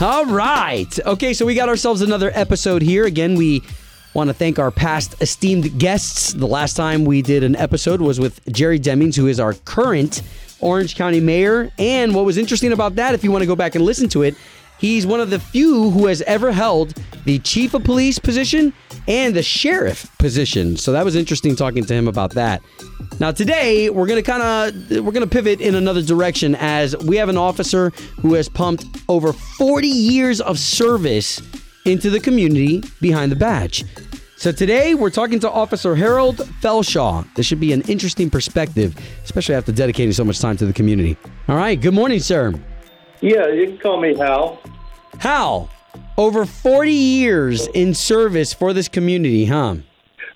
All right. Okay, so we got ourselves another episode here. Again, we want to thank our past esteemed guests. The last time we did an episode was with Jerry Demings, who is our current Orange County mayor. And what was interesting about that, if you want to go back and listen to it, he's one of the few who has ever held the chief of police position and the sheriff position. So that was interesting talking to him about that. Now today we're gonna kind of we're gonna pivot in another direction as we have an officer who has pumped over 40 years of service into the community behind the badge. So today we're talking to Officer Harold Felshaw. This should be an interesting perspective, especially after dedicating so much time to the community. All right, good morning, sir. Yeah, you can call me Hal. Hal, over 40 years in service for this community, huh?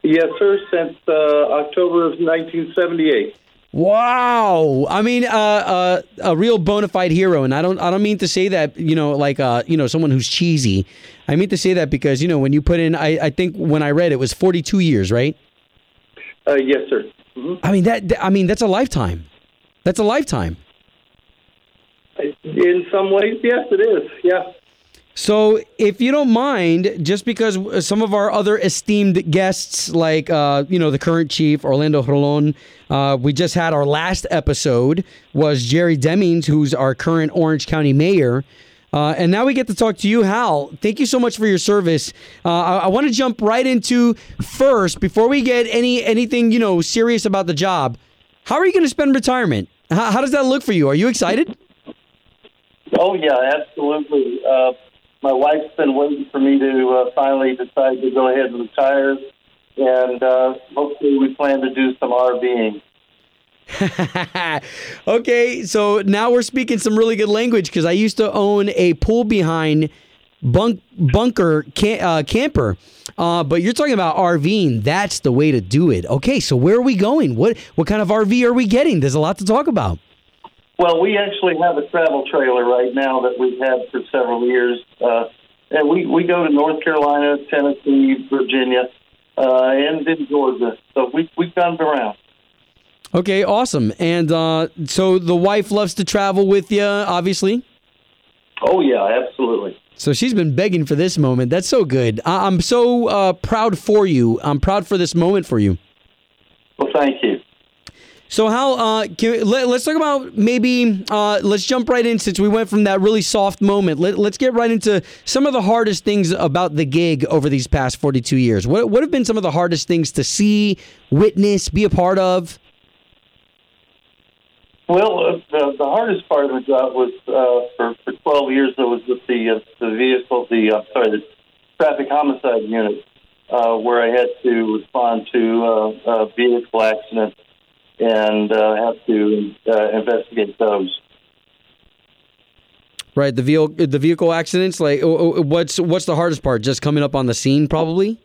Yes, sir, since uh, October of 1978. Wow, I mean, uh, uh, a real bona fide hero, and I don't, I don't mean to say that, you know, like, uh, you know, someone who's cheesy. I mean to say that because, you know, when you put in, I, I think when I read it was 42 years, right? Uh, yes, sir. hmm I mean that, I mean that's a lifetime. That's a lifetime. In some ways, yes, it is. Yeah. So, if you don't mind, just because some of our other esteemed guests, like uh, you know the current chief Orlando Rolon, uh, we just had our last episode was Jerry Demings, who's our current Orange County mayor. Uh, and now we get to talk to you, Hal. Thank you so much for your service. Uh, I, I want to jump right into first before we get any anything you know serious about the job. How are you going to spend retirement? How, how does that look for you? Are you excited? Oh, yeah, absolutely. Uh, my wife's been waiting for me to uh, finally decide to go ahead and retire, and uh, hopefully we plan to do some RVing. okay, so now we're speaking some really good language because I used to own a pool behind bunk bunker cam- uh, camper. Uh, but you're talking about RVing. That's the way to do it. Okay, so where are we going? What what kind of RV are we getting? There's a lot to talk about. Well, we actually have a travel trailer right now that we've had for several years, uh, and we we go to North Carolina, Tennessee, Virginia, uh, and in Georgia. So we we've gone around. Okay, awesome. And uh, so the wife loves to travel with you, obviously. Oh yeah, absolutely. So she's been begging for this moment. That's so good. I- I'm so uh, proud for you. I'm proud for this moment for you. Well, thank you. So how? Uh, can, let, us talk about maybe. Uh, let's jump right in since we went from that really soft moment. Let, let's get right into some of the hardest things about the gig over these past 42 years. What what have been some of the hardest things to see, witness, be a part of? Well, uh, the, the hardest part of the job was uh, for for 12 years. It was with the uh, the vehicle, the uh, sorry, the traffic homicide unit, where I had to respond to vehicle accidents and uh, have to uh, investigate those. Right, the vehicle the vehicle accidents. Like, oh, oh, what's what's the hardest part? Just coming up on the scene, probably.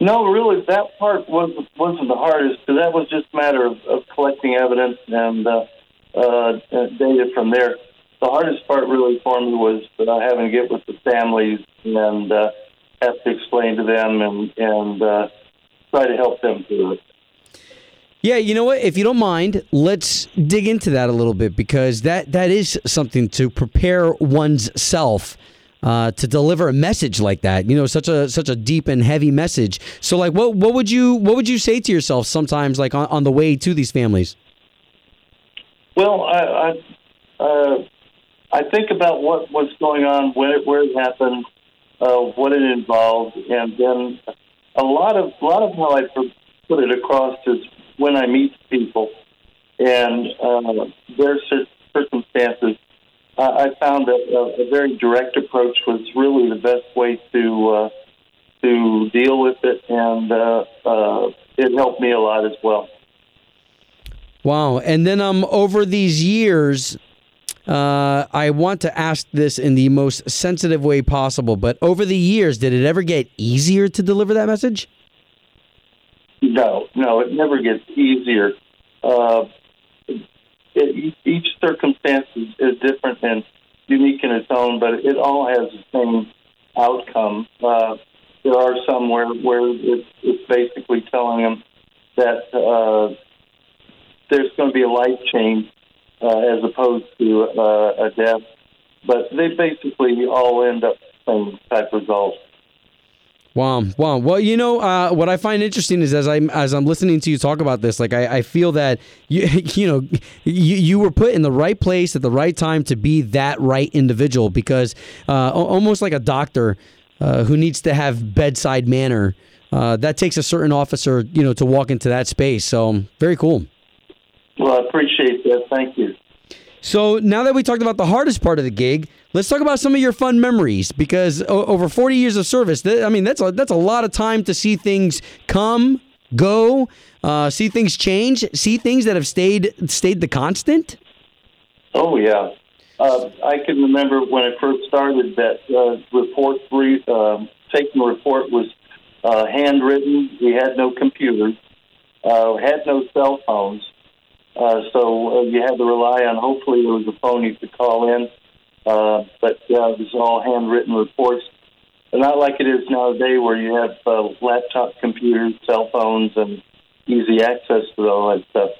No, really, that part wasn't wasn't the hardest because that was just a matter of, of collecting evidence and uh, uh, data from there. The hardest part, really, for me was uh, having to get with the families and uh, have to explain to them and and uh, try to help them through it. Yeah, you know what? If you don't mind, let's dig into that a little bit because that that is something to prepare one's self uh, to deliver a message like that. You know, such a such a deep and heavy message. So, like, what what would you what would you say to yourself sometimes, like on, on the way to these families? Well, I I, uh, I think about what was going on, when it, where it happened, uh, what it involved, and then a lot of a lot of how I put it across is when I meet people and uh, their circumstances. Uh, I found that a, a very direct approach was really the best way to uh, to deal with it, and uh, uh, it helped me a lot as well. Wow. And then um over these years, uh, I want to ask this in the most sensitive way possible, but over the years, did it ever get easier to deliver that message? No, no, it never gets easier. Uh, it, each circumstance is, is different and unique in its own, but it all has the same outcome. Uh, there are some where, where it's, it's basically telling them that uh, there's going to be a life change uh, as opposed to uh, a death. but they basically all end up the same type results. Wow, wow. Well, you know, uh, what I find interesting is as I'm as I'm listening to you talk about this, like I, I feel that you you know you, you were put in the right place at the right time to be that right individual because uh, almost like a doctor uh, who needs to have bedside manner. Uh, that takes a certain officer, you know, to walk into that space. So very cool. Well, I appreciate that. Thank you. So now that we talked about the hardest part of the gig, let's talk about some of your fun memories. Because o- over 40 years of service, th- I mean that's a, that's a lot of time to see things come, go, uh, see things change, see things that have stayed stayed the constant. Oh yeah, uh, I can remember when I first started that uh, report. Re- uh, taking the report was uh, handwritten. We had no computers, uh, had no cell phones. Uh, so uh, you had to rely on hopefully there was a phone you could call in. Uh, but uh, it was all handwritten reports. But not like it is nowadays where you have uh, laptop computers, cell phones, and easy access to all that stuff.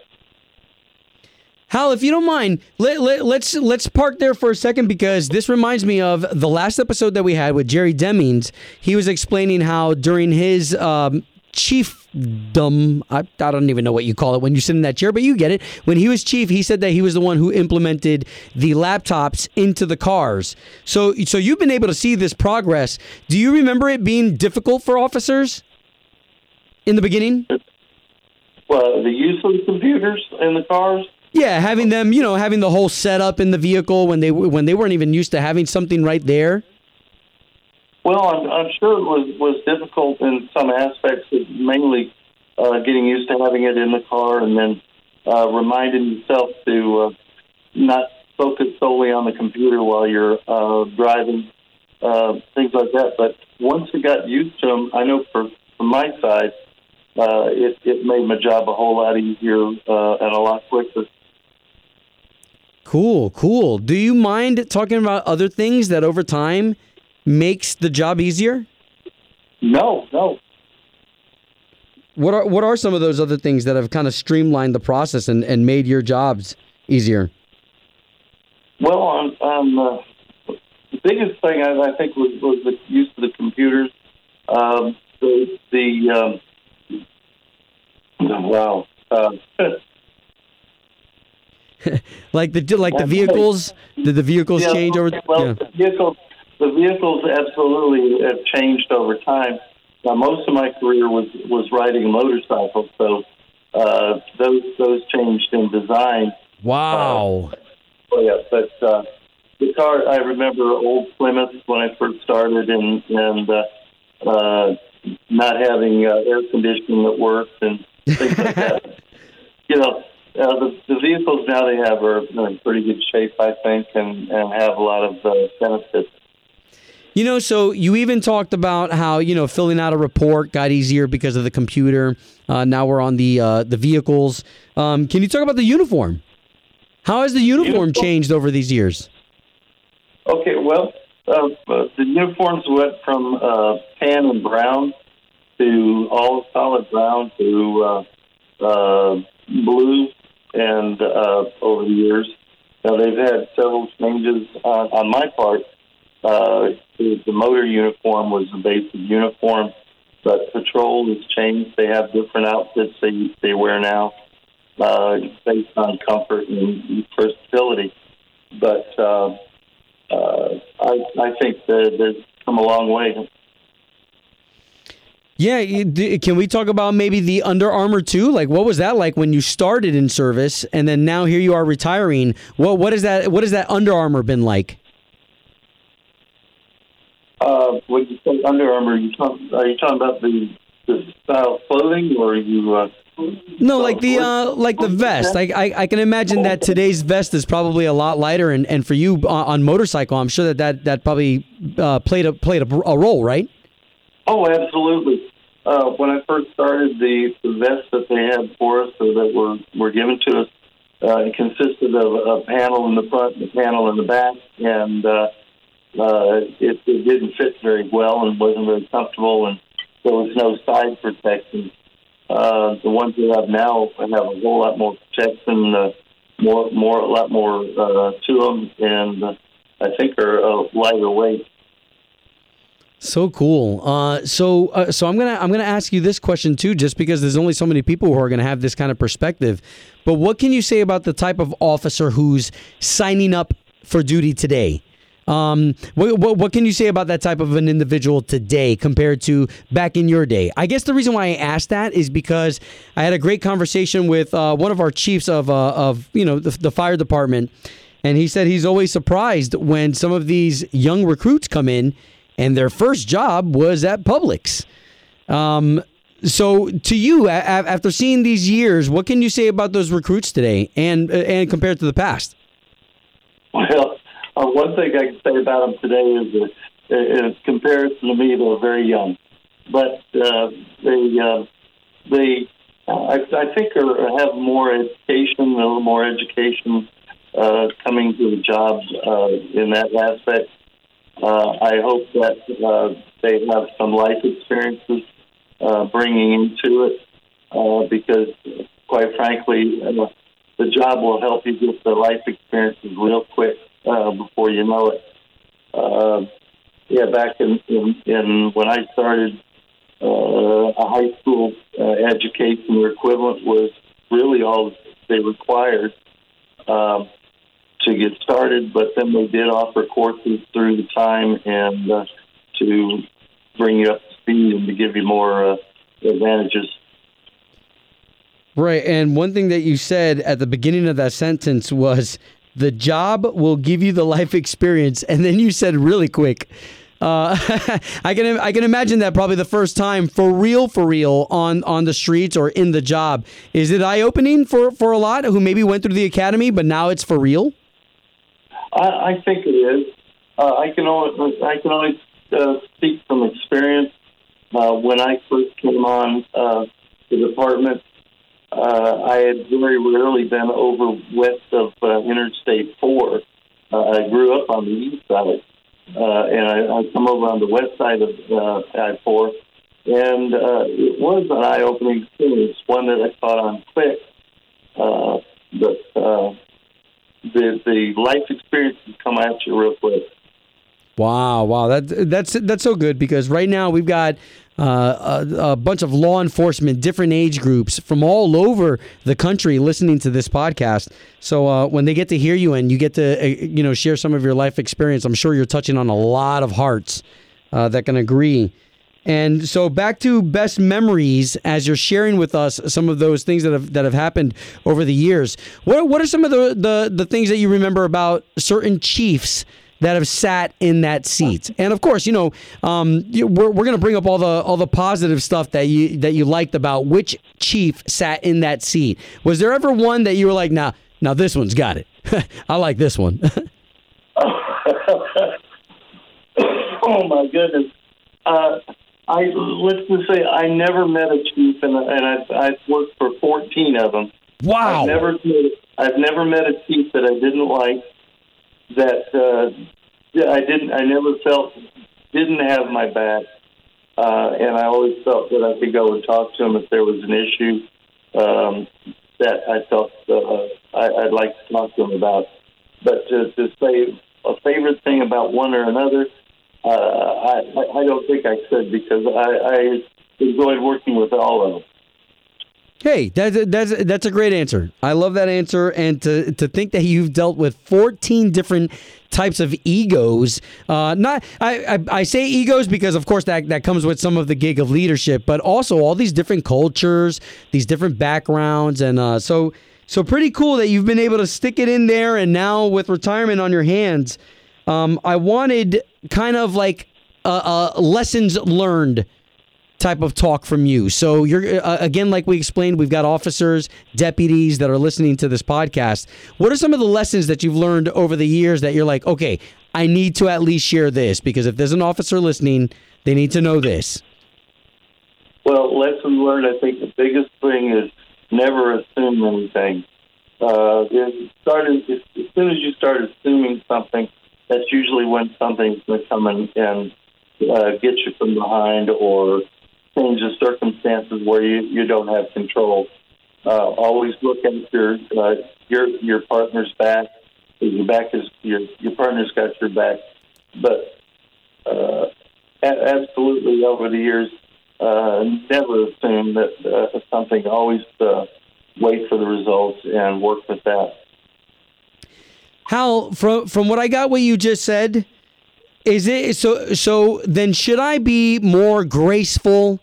Hal, if you don't mind, let, let, let's let's park there for a second because this reminds me of the last episode that we had with Jerry Demings. He was explaining how during his um, chiefdom, I, I don't even know what you call it when you sit in that chair, but you get it. When he was chief, he said that he was the one who implemented the laptops into the cars. So so you've been able to see this progress. Do you remember it being difficult for officers in the beginning? Well, the use of the computers in the cars. Yeah, having them, you know, having the whole setup in the vehicle when they when they weren't even used to having something right there. Well, I'm, I'm sure it was was difficult in some aspects, mainly uh, getting used to having it in the car, and then uh, reminding yourself to uh, not focus solely on the computer while you're uh, driving, uh, things like that. But once you got used to them, I know for from my side, uh, it it made my job a whole lot easier uh, and a lot quicker. Cool, cool. Do you mind talking about other things that over time makes the job easier? No, no. What are what are some of those other things that have kind of streamlined the process and, and made your jobs easier? Well, on, on uh, the biggest thing I, I think was, was the use of the computers. Um, the the um, wow. Uh, like the like the vehicles, did the vehicles yeah, change over? Well, yeah. the vehicles the vehicles absolutely have changed over time. Now, most of my career was was riding motorcycles, so uh, those those changed in design. Wow. Uh, oh yeah, but uh, the car I remember old Plymouth when I first started, and and uh, uh, not having uh, air conditioning that worked and things like that. You know, uh, the, the vehicles now they have are in pretty good shape, I think, and, and have a lot of uh, benefits. You know, so you even talked about how you know filling out a report got easier because of the computer. Uh, now we're on the uh, the vehicles. Um, can you talk about the uniform? How has the uniform, uniform? changed over these years? Okay, well, uh, uh the uniforms went from uh, tan and brown to all solid brown to uh, blue, and over the years. Now they've had several changes on, on my part. Uh, the, motor uniform was the basic uniform, but patrol has changed. They have different outfits they they wear now, uh, based on comfort and versatility. But uh, uh, I I think that they've come a long way. Yeah, can we talk about maybe the Under Armour too? Like, what was that like when you started in service, and then now here you are retiring? What what is that? What has that Under Armour been like? Uh, when you say Under Armour, are you, talking, are you talking about the, the style of clothing, or are you? Uh, no, like the uh, like the vest. I, I, I can imagine that today's vest is probably a lot lighter, and, and for you on, on motorcycle, I'm sure that that, that probably uh, played a played a, a, role, right? Oh, absolutely. Uh, when I first started, the, the vests that they had for us, or that were were given to us, uh, it consisted of a panel in the front, and a panel in the back, and uh, it, it didn't fit very well and wasn't very comfortable, and there was no side protection. Uh, the ones we have now have a whole lot more protection, uh, more, more, a lot more uh, to them, and uh, I think are uh, lighter weight. So cool. Uh, so, uh, so I'm gonna I'm gonna ask you this question too, just because there's only so many people who are gonna have this kind of perspective. But what can you say about the type of officer who's signing up for duty today? Um, what, what, what can you say about that type of an individual today compared to back in your day? I guess the reason why I asked that is because I had a great conversation with uh, one of our chiefs of uh, of you know the, the fire department, and he said he's always surprised when some of these young recruits come in and their first job was at Publix. Um, so, to you, after seeing these years, what can you say about those recruits today, and uh, and compared to the past? Well, uh, one thing I can say about them today is that, uh, in comparison to me, they're very young, but uh, they uh, they I, I think are, have more education, a little more education uh, coming to the jobs uh, in that aspect. Uh, I hope that uh, they have some life experiences uh, bringing into it, uh, because quite frankly, uh, the job will help you get the life experiences real quick uh, before you know it. Uh, yeah, back in, in, in when I started, uh, a high school uh, education or equivalent was really all they required. Um, to get started, but then they did offer courses through the time and uh, to bring you up to speed and to give you more uh, advantages. Right. And one thing that you said at the beginning of that sentence was the job will give you the life experience. And then you said really quick, uh, I can I can imagine that probably the first time for real for real on on the streets or in the job. Is it eye opening for for a lot who maybe went through the academy but now it's for real? I, I think it is. Uh, I can only I can only uh, speak from experience. Uh, when I first came on uh, the department, uh, I had very rarely been over west of uh, Interstate 4. Uh, I grew up on the east side, uh, and I, I come over on the west side of uh, I 4. And uh, it was an eye opening experience, one that I caught on quick. Uh, but uh, the, the life experiences come at you real quick. Wow, wow, that that's that's so good because right now we've got uh, a, a, bunch of law enforcement, different age groups from all over the country listening to this podcast. So uh, when they get to hear you and you get to uh, you know share some of your life experience, I'm sure you're touching on a lot of hearts uh, that can agree. And so back to best memories as you're sharing with us some of those things that have that have happened over the years. What what are some of the the, the things that you remember about certain chiefs? That have sat in that seat. And of course, you know, um, we're, we're going to bring up all the all the positive stuff that you that you liked about which chief sat in that seat. Was there ever one that you were like, now, nah, now this one's got it. I like this one. oh my goodness. Uh, I let's just say I never met a chief, and, and I've, I've worked for fourteen of them. Wow! I've never I've never met a chief that I didn't like that uh, I didn't. I never felt didn't have my back, uh, and I always felt that I could go and talk to him if there was an issue um, that I felt uh, I, I'd like to talk to him about. But to, to say a favorite thing about one or another, uh, I, I don't think I could because I, I enjoyed working with all of them. Hey, that's that's that's a great answer. I love that answer, and to to think that you've dealt with fourteen different types of egos. Uh, not I, I, I say egos because of course that that comes with some of the gig of leadership, but also all these different cultures, these different backgrounds, and uh, so so pretty cool that you've been able to stick it in there, and now with retirement on your hands, um, I wanted kind of like uh, lessons learned type of talk from you. So you're uh, again, like we explained, we've got officers, deputies that are listening to this podcast. What are some of the lessons that you've learned over the years that you're like, okay, I need to at least share this because if there's an officer listening, they need to know this. Well, lesson learned. I think the biggest thing is never assume anything. Uh, it started as soon as you start assuming something. That's usually when something's going to come in and uh, get you from behind or change the circumstances where you, you don't have control. Uh, always look at your uh, your your partner's back your back is your your partner's got your back. But uh, absolutely, over the years, uh, never assume that uh, something. Always uh, wait for the results and work with that. Hal, from from what I got, what you just said, is it so? So then, should I be more graceful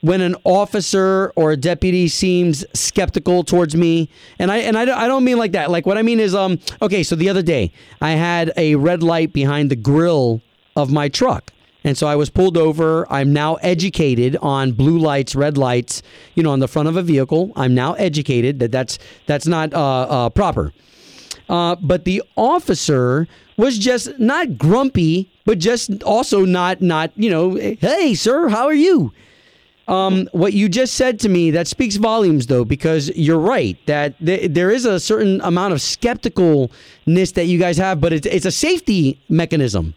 when an officer or a deputy seems skeptical towards me? And I and I, I don't mean like that. Like what I mean is, um, okay. So the other day, I had a red light behind the grill of my truck. And so I was pulled over. I'm now educated on blue lights, red lights, you know, on the front of a vehicle. I'm now educated that that's that's not uh, uh, proper. Uh, but the officer was just not grumpy, but just also not not you know, hey sir, how are you? Um, what you just said to me that speaks volumes, though, because you're right that th- there is a certain amount of skepticalness that you guys have, but it's it's a safety mechanism.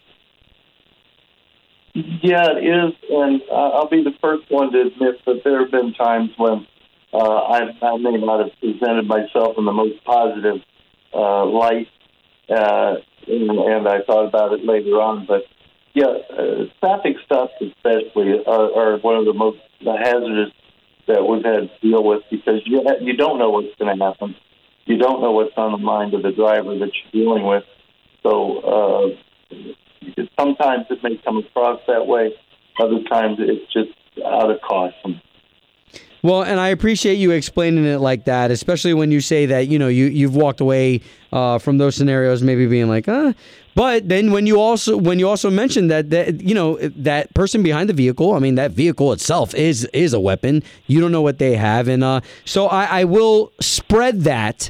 Yeah, it is, and I'll be the first one to admit that there have been times when uh, I, I may not have presented myself in the most positive uh, light, uh, and, and I thought about it later on. But yeah, uh, traffic stops especially are, are one of the most hazardous that we've had to deal with because you ha- you don't know what's going to happen. You don't know what's on the mind of the driver that you're dealing with. So uh, sometimes it may come across that way. Other times it's just out of caution. Well, and I appreciate you explaining it like that, especially when you say that you know you you've walked away uh, from those scenarios, maybe being like, uh. But then when you also when you also mentioned that that you know that person behind the vehicle, I mean that vehicle itself is is a weapon. You don't know what they have, and uh, so I, I will spread that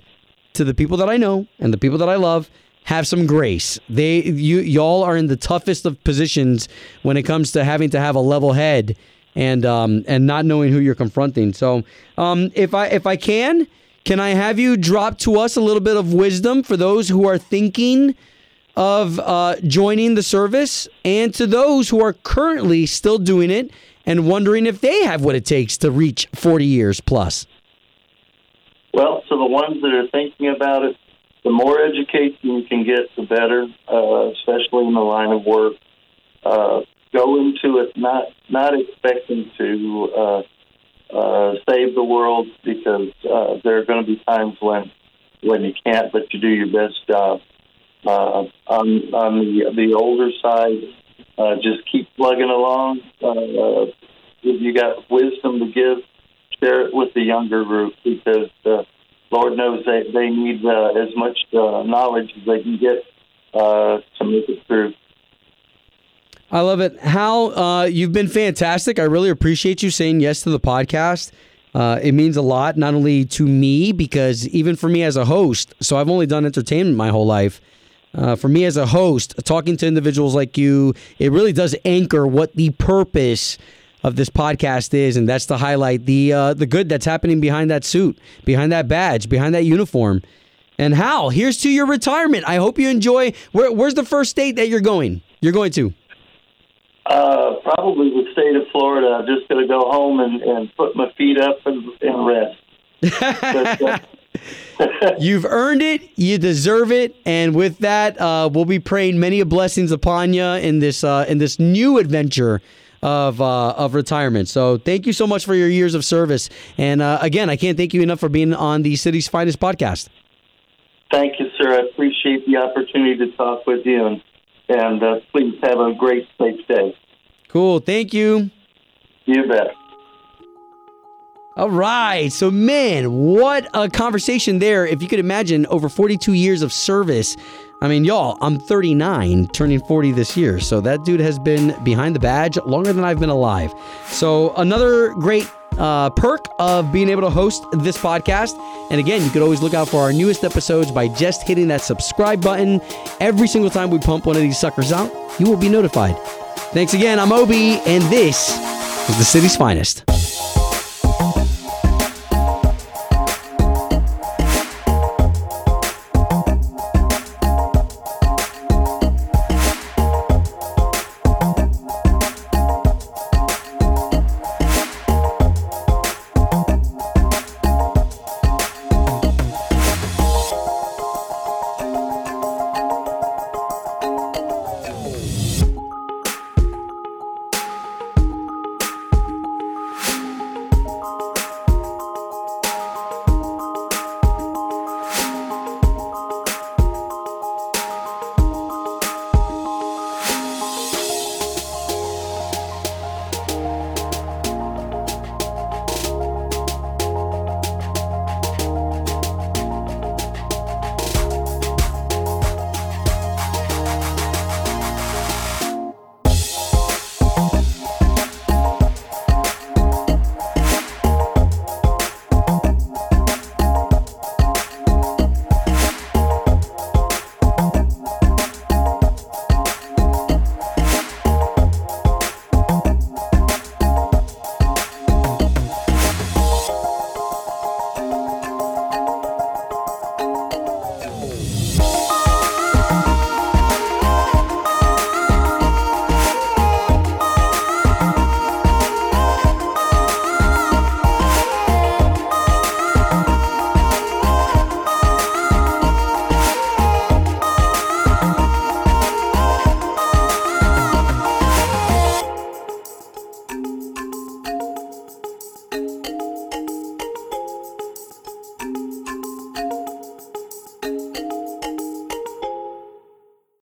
to the people that I know and the people that I love. Have some grace. They you y'all are in the toughest of positions when it comes to having to have a level head and um, and not knowing who you're confronting. So um, if I if I can, can I have you drop to us a little bit of wisdom for those who are thinking of uh, joining the service, and to those who are currently still doing it and wondering if they have what it takes to reach 40 years plus. Well, to the ones that are thinking about it, the more education you can get, the better, uh, especially in the line of work. Uh, go into it not not expecting to uh, uh, save the world because uh, there are going to be times when when you can't, but you do your best job. Uh, on on the the older side, uh, just keep plugging along. Uh, if you got wisdom to give, share it with the younger group because uh, Lord knows they they need uh, as much uh, knowledge as they can get uh, to make it through. I love it. Hal, uh, you've been fantastic. I really appreciate you saying yes to the podcast. Uh, it means a lot, not only to me, because even for me as a host, so I've only done entertainment my whole life. Uh, for me as a host, talking to individuals like you, it really does anchor what the purpose of this podcast is, and that's to highlight the uh, the good that's happening behind that suit, behind that badge, behind that uniform. And Hal, here's to your retirement. I hope you enjoy. Where, where's the first state that you're going? You're going to. Uh, probably the state of Florida. I'm just going to go home and, and put my feet up and, and rest. but, uh, You've earned it. You deserve it. And with that, uh, we'll be praying many blessings upon you in this uh, in this new adventure of uh, of retirement. So thank you so much for your years of service. And uh, again, I can't thank you enough for being on the city's finest podcast. Thank you, sir. I appreciate the opportunity to talk with you, and, and uh, please have a great, safe day. Cool. Thank you. You bet. All right. So, man, what a conversation there. If you could imagine over 42 years of service. I mean, y'all, I'm 39, turning 40 this year. So, that dude has been behind the badge longer than I've been alive. So, another great uh, perk of being able to host this podcast. And again, you could always look out for our newest episodes by just hitting that subscribe button. Every single time we pump one of these suckers out, you will be notified. Thanks again. I'm Obi, and this is the city's finest.